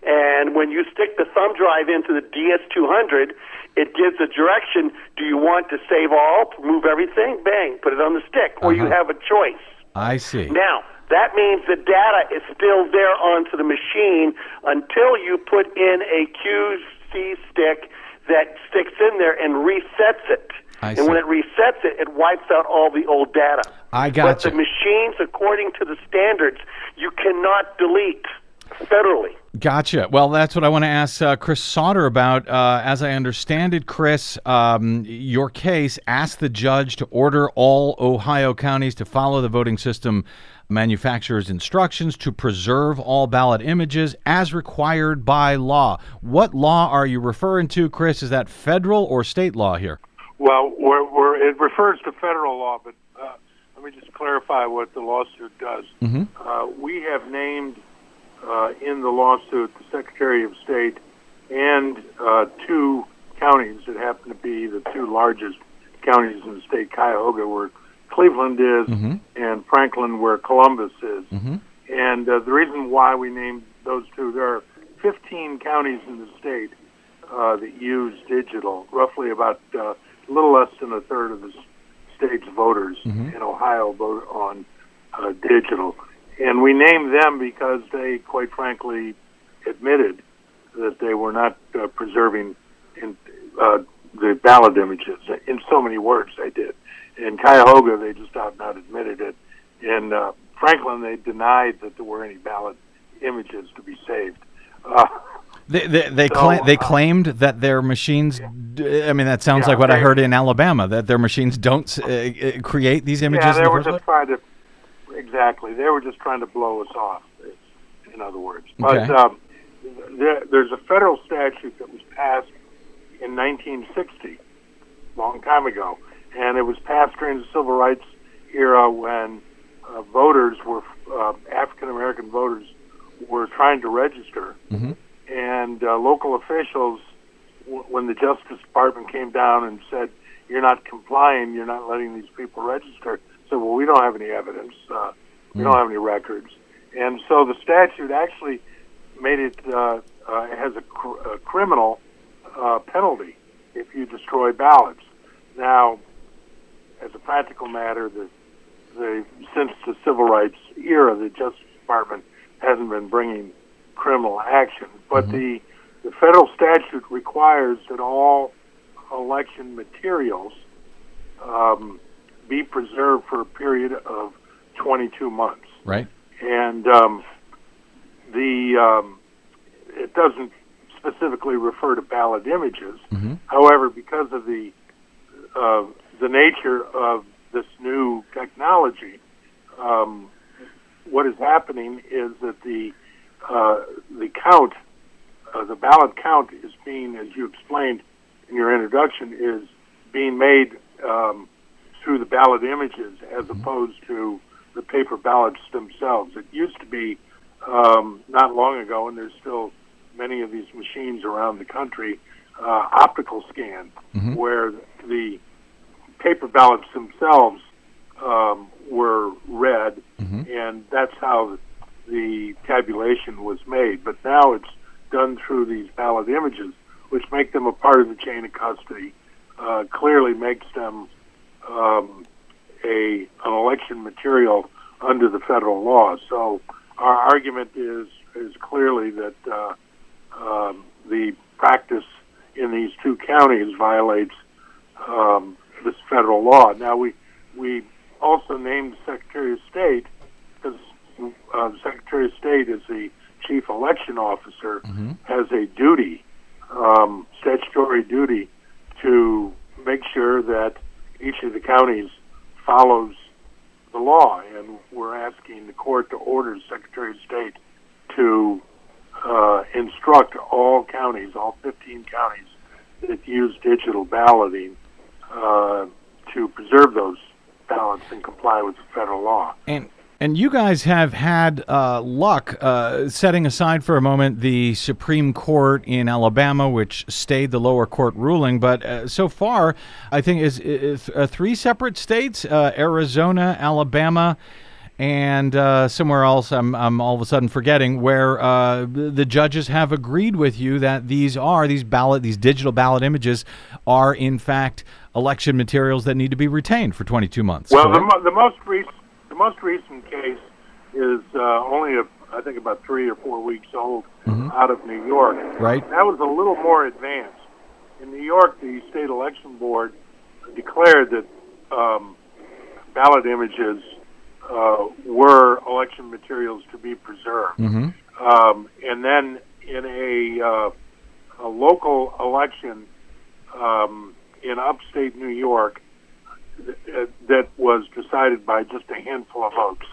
And when you stick the thumb drive into the DS200, it gives a direction. Do you want to save all, move everything? Bang, put it on the stick. Or you have a choice. I see. Now, that means the data is still there onto the machine until you put in a QC stick that sticks in there and resets it. I and see. when it resets it, it wipes out all the old data. I got you. But the machines, according to the standards, you cannot delete federally. Gotcha. Well, that's what I want to ask uh, Chris Sautter about. Uh, as I understand it, Chris, um, your case asked the judge to order all Ohio counties to follow the voting system manufacturer's instructions to preserve all ballot images as required by law. What law are you referring to, Chris? Is that federal or state law here? Well, we're, we're, it refers to federal law, but uh, let me just clarify what the lawsuit does. Uh, we have named uh, in the lawsuit the Secretary of State and uh, two counties that happen to be the two largest counties in the state, Cuyahoga, where Cleveland is and Franklin where Columbus is. And uh, the reason why we named those two, there are 15 counties in the state uh, that use digital. Roughly about uh, a little less than a third of the state's voters in Ohio vote on uh, digital. And we named them because they, quite frankly, admitted that they were not uh, preserving in, uh, the ballot images. In so many words, they did. In Cuyahoga, they just out and out admitted it. In uh, Franklin, they denied that there were any ballot images to be saved. Uh, They they they, So, cla- they uh, claimed that their machines. d- I mean, that sounds Yeah, like what I heard in Alabama. That their machines don't uh, uh, create these images. yeah, they the were just trying to exactly. They were just trying to blow us off. In other words, but Okay. um, there, there's a federal statute that was passed in 1960, long time ago, and it was passed during the civil rights era when uh, voters were uh, African American voters were trying to register, and uh, local officials, w- when the Justice Department came down and said, "You're not complying. You're not letting these people register," said, "Well, we don't have any evidence. Uh, we don't have any records." And so the statute actually made it uh, uh, has a, cr- a criminal uh, penalty if you destroy ballots. Now, as a practical matter, the the since the civil rights era, the Justice Department hasn't been bringing criminal action, but the the federal statute requires that all election materials um, be preserved for a period of 22 months right. and um, the um, it doesn't specifically refer to ballot images. However, because of the uh, the nature of this new technology, um, what is happening is that the uh, the count, uh, the ballot count, is being, as you explained in your introduction, is being made um, through the ballot images as opposed to the paper ballots themselves. It used to be um, not long ago, and there's still many of these machines around the country, uh, optical scan, where the paper ballots themselves um, were read, and that's how the tabulation was made. But now it's done through these ballot images, which make them a part of the chain of custody. Uh, clearly makes them um, a an election material under the federal law. So our argument is is clearly that uh, um, the practice in these two counties violates um, this federal law. Now we we also named the Secretary of State uh, the Secretary of State is the chief election officer has a duty, um, statutory duty, to make sure that each of the counties follows the law, and we're asking the court to order the Secretary of State to uh, instruct all counties, all 15 counties that use digital balloting, uh, to preserve those ballots and comply with the federal law. And and you guys have had uh, luck, uh, setting aside for a moment the Supreme Court in Alabama, which stayed the lower court ruling. But uh, so far, I think is, is uh, three separate states: uh, Arizona, Alabama, and uh, somewhere else. I'm I'm all of a sudden forgetting where uh, the judges have agreed with you that these are these ballot these digital ballot images are in fact election materials that need to be retained for 22 months. Well, the, mo- the most recent most recent case is uh, only a, I think about three or four weeks old out of New York. Right. That was a little more advanced. In New York, the state election board declared that um, ballot images uh, were election materials to be preserved. Um, and then in a, uh, a local election um, in upstate New York, that was decided by just a handful of votes,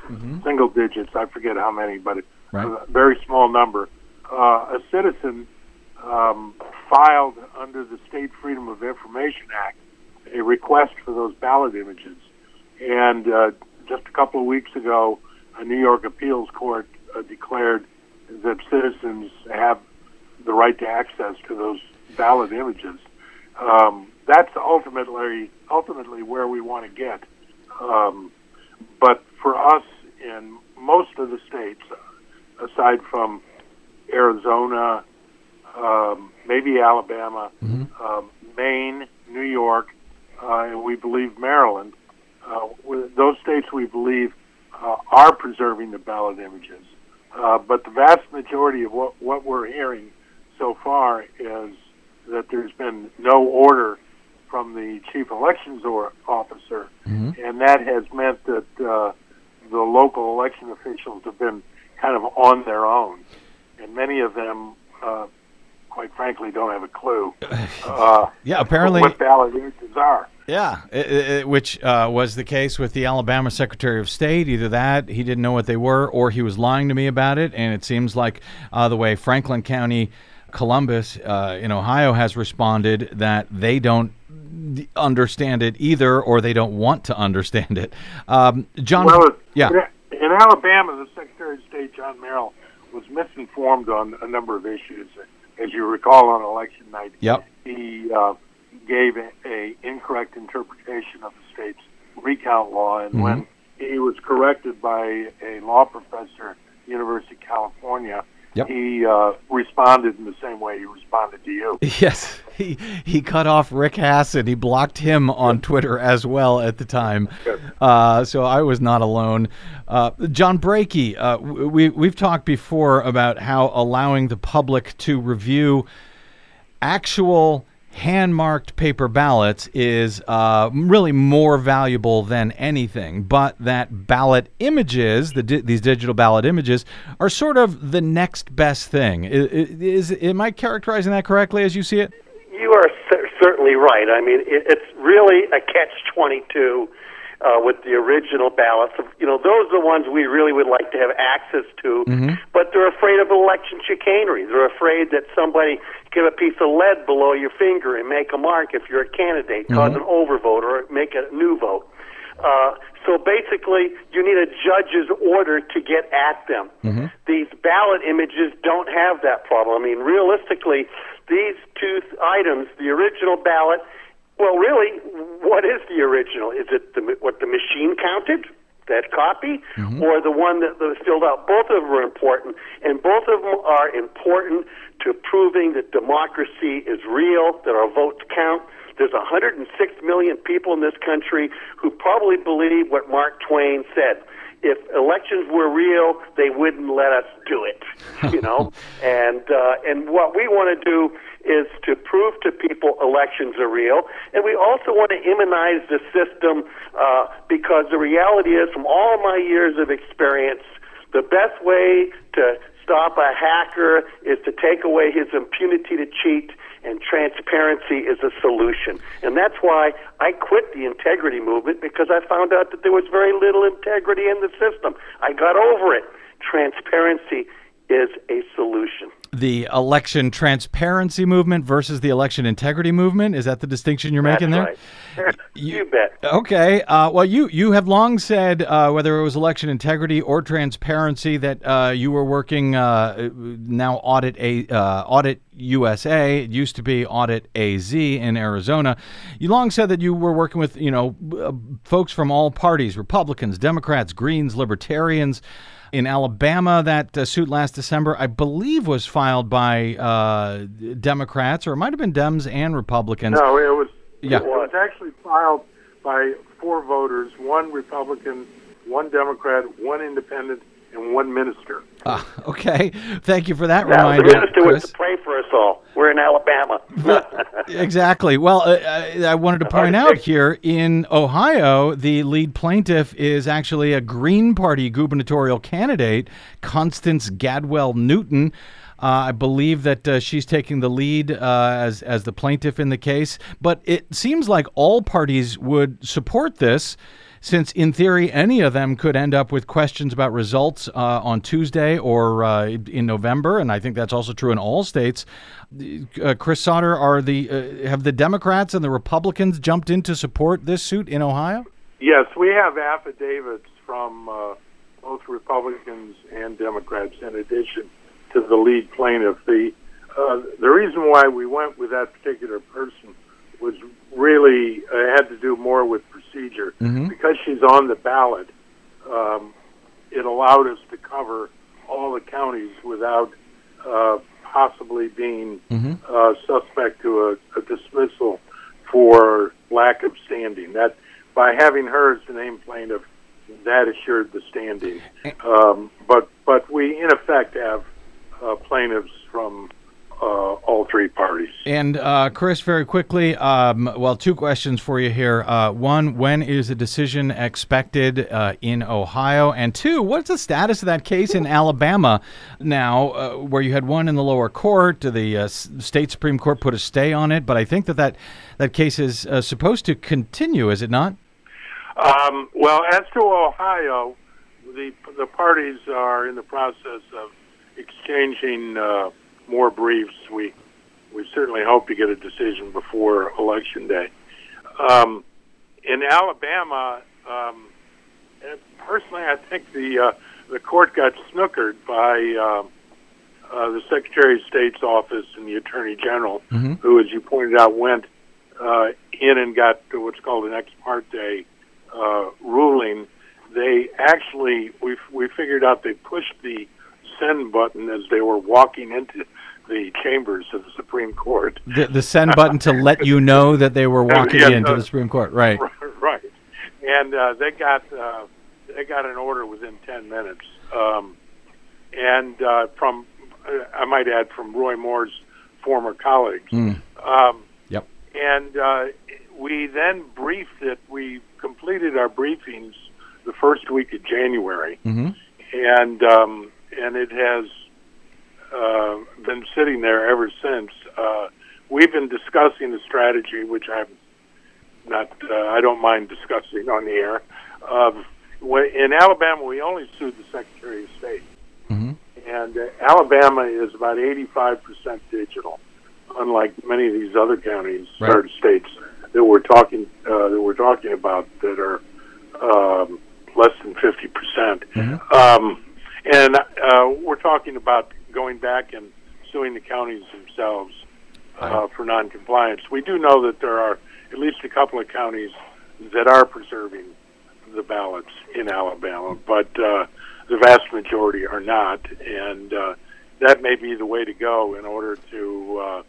single digits. I forget how many, but Right. a very small number. Uh, a citizen um, filed under the State Freedom of Information Act a request for those ballot images, and uh, just a couple of weeks ago, a New York appeals court uh, declared that citizens have the right to access to those ballot images. Um, that's ultimately ultimately where we want to get. Um, but for us in most of the states, aside from Arizona, um, maybe Alabama, um, Maine, New York, uh, and we believe Maryland, uh, those states we believe uh, are preserving the ballot images. Uh, but the vast majority of what, what we're hearing so far is that there's been no order from the chief elections or officer, and that has meant that uh, the local election officials have been kind of on their own, and many of them, uh, quite frankly, don't have a clue. Uh, Yeah, apparently- what ballot are. Yeah, i- i- i- which uh, was the case with the Alabama Secretary of State. Either that, he didn't know what they were, or he was lying to me about it. And it seems like uh, the way Franklin County, Columbus uh, in Ohio has responded, that they don't understand it either, or they don't want to understand it. Um, John, Well, yeah, In Alabama, the Secretary of State, John Merrill, was misinformed on a number of issues. As you recall, on election night, Yep. he uh, gave a, a incorrect interpretation of the state's recount law, and when he was corrected by a law professor at University of California, Yep. he uh, responded in the same way he responded to you. Yes, he he cut off Rick Hasen. He blocked him on Twitter as well at the time. Uh, so I was not alone. Uh, John Brakey, uh, we we've talked before about how allowing the public to review actual hand-marked paper ballots is uh, really more valuable than anything, but that ballot images, the di- these digital ballot images, are sort of the next best thing. I- i- Is, am I characterizing that correctly as you see it? You are cer- certainly right. I mean, it, it's really a catch-22 uh, with the original ballots. You know, those are the ones we really would like to have access to, but they're afraid of election chicanery. They're afraid that somebody get a piece of lead below your finger and make a mark if you're a candidate, cause an overvote or make a new vote. Uh, so basically, you need a judge's order to get at them. These ballot images don't have that problem. I mean, realistically, these two th- items, the original ballot, well, really, what is the original? Is it the, what the machine counted? That copy, or the one that, that was filled out? Both of them are important, and both of them are important to proving that democracy is real, that our votes count. There's 106 million people in this country who probably believe what Mark Twain said. If elections were real, they wouldn't let us do it, you know. and uh, and what we want to do is to prove to people elections are real, and we also want to immunize the system uh, because the reality is, from all my years of experience, the best way to stop a hacker is to take away his impunity to cheat, and transparency is a solution. And that's why I quit the integrity movement because I found out that there was very little integrity in the system. I got over it. Transparency is a solution. The election transparency movement versus the election integrity movement. Is that the distinction you're making there? right. you bet. Okay. Uh, well, you you have long said uh, whether it was election integrity or transparency that uh, you were working uh, now audit a uh, audit USA. It used to be audit AZ in Arizona. You long said that you were working with you know uh, folks from all parties: Republicans, Democrats, Greens, Libertarians. In Alabama, that uh, suit last December, I believe, was filed by uh, Democrats, or it might have been Dems and Republicans. No, it was. Yeah. It was actually filed by four voters: one Republican, one Democrat, one Independent, and one minister. Ah, okay. Thank you for that Now, the reminder, minister was to pray for us all. We're in Alabama. exactly. Well, uh, I, I wanted to point out here in Ohio, the lead plaintiff is actually a Green Party gubernatorial candidate, Constance Gadell Newton. Uh, I believe that uh, she's taking the lead uh, as as the plaintiff in the case, but it seems like all parties would support this since in theory any of them could end up with questions about results uh, on Tuesday or uh, in November, and I think that's also true in all states. Uh, Chris Sautter, are the uh, have the Democrats and the Republicans jumped in to support this suit in Ohio? Yes, we have affidavits from uh, both Republicans and Democrats in addition to the lead plaintiff. The uh, the reason why we went with that particular person was really had to do more with procedure because she's on the ballot. Um, it allowed us to cover all the counties without uh, possibly being uh, suspect to a, a dismissal for lack of standing. That by having her as the named plaintiff, that assured the standing. Um, but but we in effect have uh, plaintiffs from uh, all three parties. And uh, Chris, very quickly, um, well, two questions for you here. Uh, one, when is a decision expected uh, in Ohio? And two, what's the status of that case in Alabama now, uh, where you had one in the lower court? The uh, state supreme court put a stay on it, but I think that that, that case is uh, supposed to continue, is it not? Um, well, as to Ohio, the the parties are in the process of exchanging uh, more briefs. We we certainly hope to get a decision before election day. Um, in Alabama, um, personally, I think the uh, the court got snookered by uh, uh, the Secretary of State's office and the Attorney General, who, as you pointed out, went uh, in and got what's called an ex parte uh, ruling. They actually, we we figured out they pushed the send button as they were walking into the chambers of the Supreme Court. The, the send button to let you know that they were walking Yeah, into uh, the Supreme Court, right? right, and uh, they got uh, they got an order within ten minutes, um, and uh, from uh, I might add from Roy Moore's former colleagues. Um, Yep. and uh, we then briefed it. We completed our briefings the first week of January, and um, and it has uh, been sitting there ever since. Uh, we've been discussing a strategy, which I'm not. Uh, I don't mind discussing on the air. Of in Alabama, we only sued the Secretary of State, and uh, Alabama is about 85 percent digital, unlike many of these other counties Right. or states that we're talking uh, that we're talking about that are um, less than 50 percent. Um, and uh, we're talking about going back and suing the counties themselves uh, for noncompliance. We do know that there are at least a couple of counties that are preserving the ballots in Alabama, but uh, the vast majority are not, and uh, that may be the way to go in order to uh,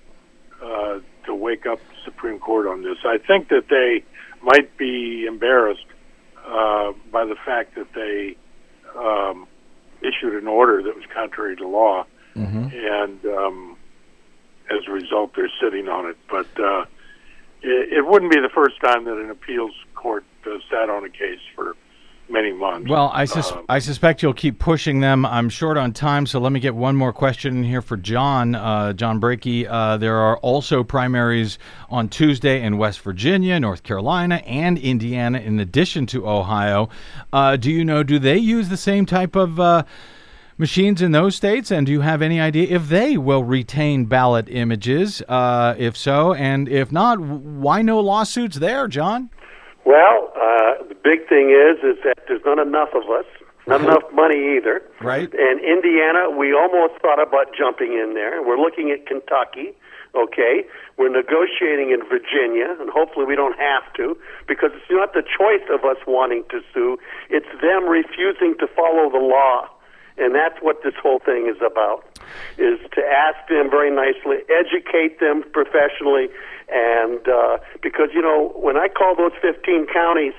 uh, to wake up the Supreme Court on this. I think that they might be embarrassed uh, by the fact that they um, issued an order that was contrary to law, and um, as a result, they're sitting on it. But uh, it, it wouldn't be the first time that an appeals court uh, sat on a case for many months. Well, I, sus- Um, I suspect you'll keep pushing them. I'm short on time, so let me get one more question in here for John. Uh, John Brakey. Uh, there are also primaries on Tuesday in West Virginia, North Carolina, and Indiana, in addition to Ohio. Uh, do you know, do they use the same type of uh, machines in those states? And do you have any idea if they will retain ballot images? Uh, if so, and if not, why no lawsuits there, John? Well, uh, the big thing is is that there's not enough of us, not enough money either. Right. And Indiana, we almost thought about jumping in there. We're looking at Kentucky. Okay, we're negotiating in Virginia, and hopefully we don't have to, because it's not the choice of us wanting to sue; it's them refusing to follow the law, and that's what this whole thing is about. Is to ask them very nicely, educate them professionally, and uh, because you know when I call those 15 counties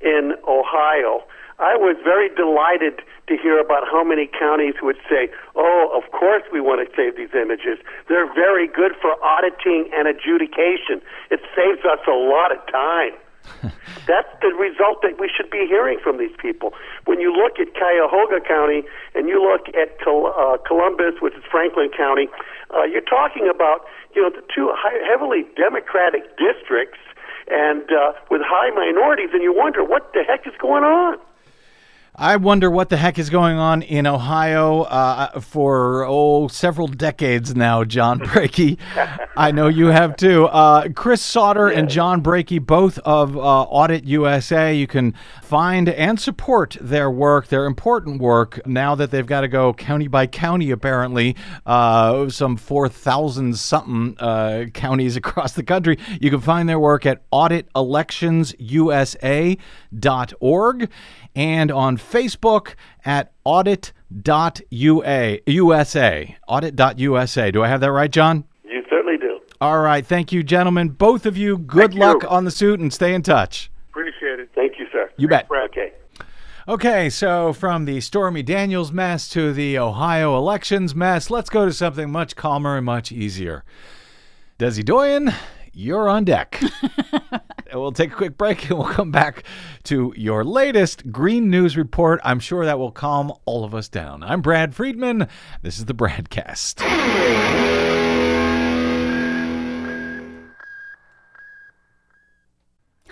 in Ohio, I was very delighted to hear about how many counties would say, "Oh, of course we want to save these images. They're very good for auditing and adjudication. It saves us a lot of time." That's the result that we should be hearing from these people. When you look at Cuyahoga County and you look at Col- uh, Columbus, which is Franklin County, uh, you're talking about you know the two high, heavily Democratic districts and uh, with high minorities, and you wonder what the heck is going on. I wonder what the heck is going on in Ohio uh, for oh several decades now, John Brakey. I know you have too. Uh, Chris Sautter and John Brakey, both of uh, Audit USA. You can find and support their work, their important work. Now that they've got to go county by county, apparently, uh, some four thousand something uh, counties across the country. You can find their work at auditelectionsusa.org and on Facebook at audit.ua USA. Audit.usa. Do I have that right, John? You certainly do. All right. Thank you, gentlemen. Both of you, good Thank luck you. on the suit and stay in touch. Appreciate it. Thank you, sir. You bet. Okay. Okay, so from the Stormy Daniels mess to the Ohio elections mess, let's go to something much calmer and much easier. Desi Doyen, you're on deck. We'll take a quick break and we'll come back to your latest Green News report. I'm sure that will calm all of us down. I'm Brad Friedman. This is the Bradcast.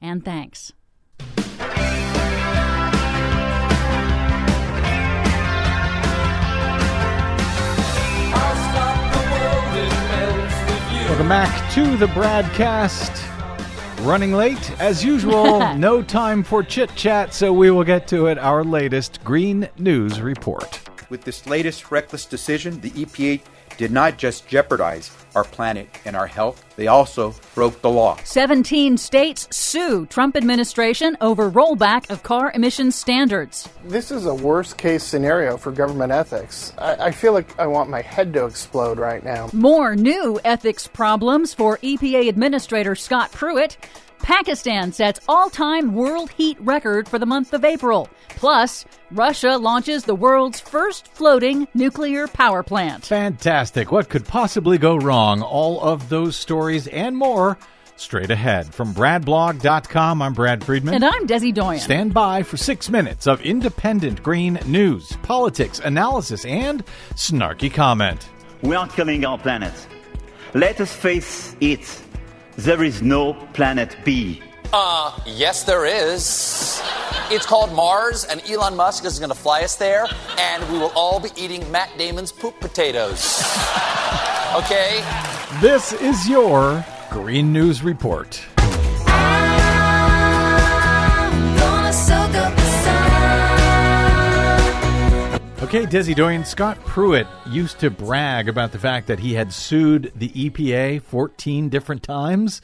And thanks. Welcome back to the Bradcast. Running late, as usual, no time for chit chat, so we will get to it. Our latest Green News report. With this latest reckless decision, the EPA did not just jeopardize our planet and our health, they also broke the law. 17 states sue Trump administration over rollback of car emissions standards. This is a worst case scenario for government ethics. I, I feel like I want my head to explode right now. More new ethics problems for EPA Administrator Scott Pruitt. Pakistan sets all time world heat record for the month of April. Plus, Russia launches the world's first floating nuclear power plant. Fantastic. What could possibly go wrong? All of those stories and more straight ahead. From BradBlog.com, I'm Brad Friedman. And I'm Desi Doyen. Stand by for six minutes of independent green news, politics, analysis, and snarky comment. We are killing our planet. Let us face it. There is no planet B. Uh, yes, there is. It's called Mars, and Elon Musk is going to fly us there, and we will all be eating Matt Damon's poop potatoes. Okay? This is your Green News Report. Okay, Desi Doyen, Scott Pruitt used to brag about the fact that he had sued the EPA 14 different times.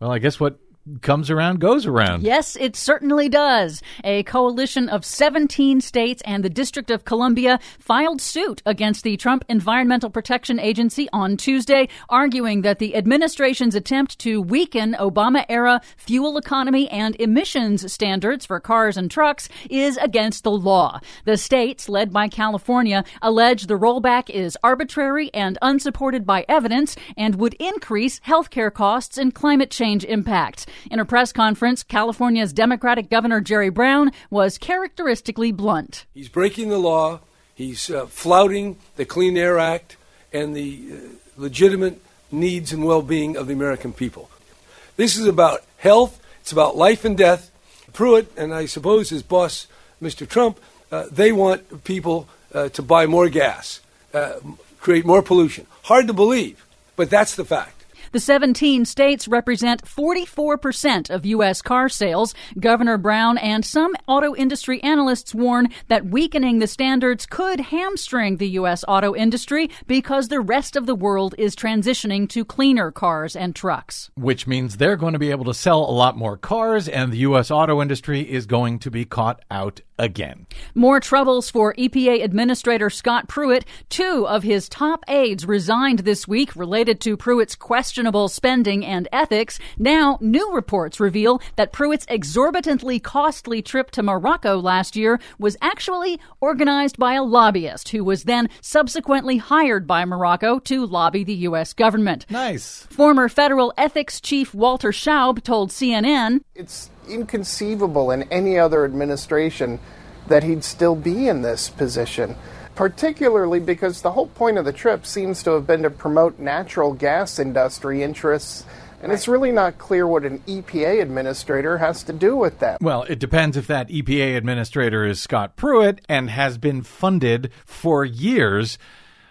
Well, I guess what comes around goes around. Yes, it certainly does. A coalition of 17 states and the District of Columbia filed suit against the Trump Environmental Protection Agency on Tuesday, arguing that the administration's attempt to weaken Obama era fuel economy and emissions standards for cars and trucks is against the law. The states, led by California, allege the rollback is arbitrary and unsupported by evidence and would increase healthcare costs and climate change impacts. In a press conference, California's Democratic Governor Jerry Brown was characteristically blunt. He's breaking the law. He's uh, flouting the Clean Air Act and the uh, legitimate needs and well being of the American people. This is about health, it's about life and death. Pruitt and I suppose his boss, Mr. Trump, uh, they want people uh, to buy more gas, uh, create more pollution. Hard to believe, but that's the fact. The 17 states represent 44% of U.S. car sales. Governor Brown and some auto industry analysts warn that weakening the standards could hamstring the U.S. auto industry because the rest of the world is transitioning to cleaner cars and trucks. Which means they're going to be able to sell a lot more cars, and the U.S. auto industry is going to be caught out again. More troubles for EPA Administrator Scott Pruitt. Two of his top aides resigned this week related to Pruitt's questionable spending and ethics. Now, new reports reveal that Pruitt's exorbitantly costly trip to Morocco last year was actually organized by a lobbyist who was then subsequently hired by Morocco to lobby the U.S. government. Nice. Former federal ethics chief Walter Shaub told CNN It's inconceivable in any other administration that he'd still be in this position, particularly because the whole point of the trip seems to have been to promote natural gas industry interests. And it's really not clear what an EPA administrator has to do with that. Well, it depends if that EPA administrator is Scott Pruitt and has been funded for years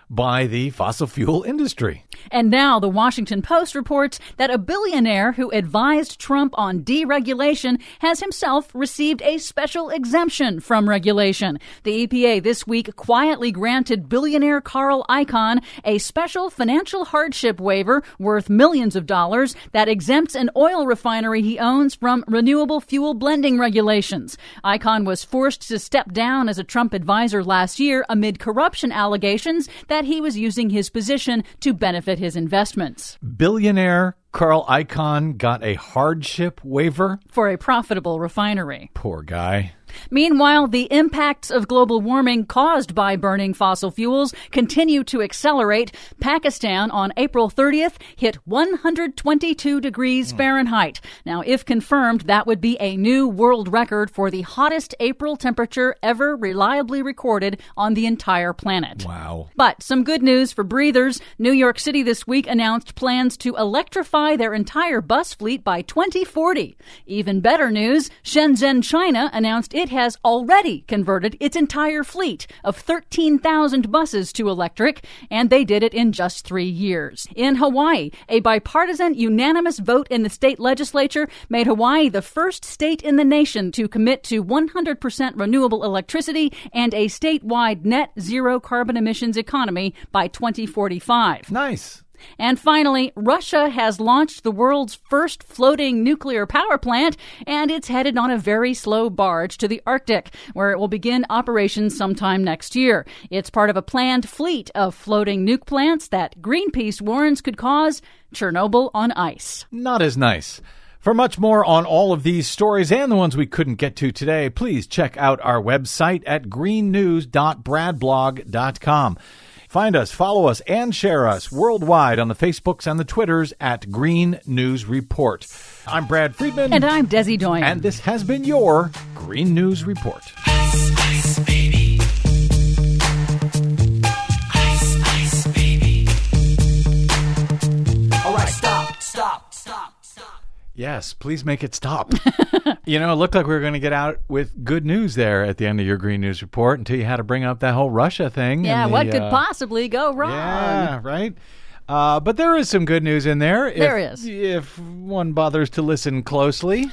by the fossil fuel industry. And now the Washington Post reports that a billionaire who advised Trump on deregulation has himself received a special exemption from regulation. The EPA this week quietly granted billionaire Carl Icahn a special financial hardship waiver worth millions of dollars that exempts an oil refinery he owns from renewable fuel blending regulations. Icahn was forced to step down as a Trump advisor last year amid corruption allegations that he was using his position to benefit his investments. Billionaire Carl Icahn got a hardship waiver for a profitable refinery. Poor guy. Meanwhile, the impacts of global warming caused by burning fossil fuels continue to accelerate. Pakistan on April 30th hit 122 degrees hmm. Fahrenheit. Now, if confirmed, that would be a new world record for the hottest April temperature ever reliably recorded on the entire planet. Wow. But some good news for breathers. New York City this week announced plans to electrify their entire bus fleet by 2040. Even better news, Shenzhen, China announced it has already converted its entire fleet of 13,000 buses to electric, and they did it in just three years. In Hawaii, a bipartisan unanimous vote in the state legislature made Hawaii the first state in the nation to commit to 100% renewable electricity and a statewide net zero carbon emissions economy by 2045. Nice. And finally, Russia has launched the world's first floating nuclear power plant, and it's headed on a very slow barge to the Arctic, where it will begin operations sometime next year. It's part of a planned fleet of floating nuke plants that Greenpeace warns could cause Chernobyl on ice. Not as nice. For much more on all of these stories and the ones we couldn't get to today, please check out our website at greennews.bradblog.com. Find us, follow us, and share us worldwide on the Facebooks and the Twitters at Green News Report. I'm Brad Friedman. And I'm Desi Doyen. And this has been your Green News Report. Yes, please make it stop. you know, it looked like we were going to get out with good news there at the end of your Green News Report until you had to bring up that whole Russia thing. Yeah, the, what could uh, possibly go wrong? Yeah, right. Uh, but there is some good news in there. If, There is. If one bothers to listen closely.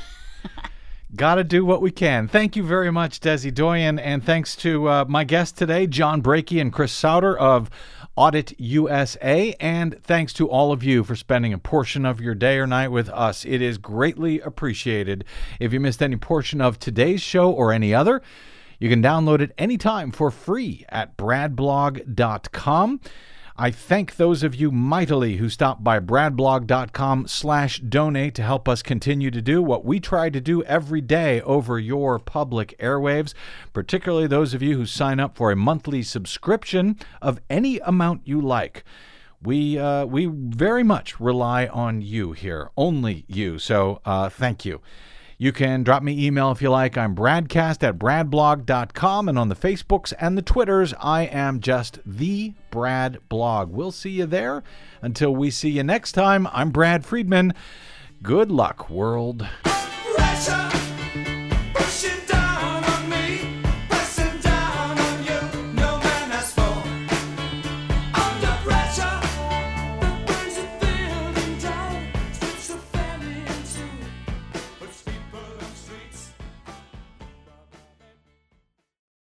Got to do what we can. Thank you very much, Desi Doyen, and thanks to uh, my guests today, John Brakey and Chris Sautter of Audit USA, and thanks to all of you for spending a portion of your day or night with us. It is greatly appreciated. If you missed any portion of today's show or any other, you can download it anytime for free at bradblog.com. I thank those of you mightily who stopped by bradblog.com slash donate to help us continue to do what we try to do every day over your public airwaves, particularly those of you who sign up for a monthly subscription of any amount you like. We uh, we very much rely on you here, only you. So uh, thank you. You can drop me email if you like. I'm bradcast at bradblog.com. And on the Facebooks and the Twitters, I am just the Brad Blog. We'll see you there. Until we see you next time, I'm Brad Friedman. Good luck, world.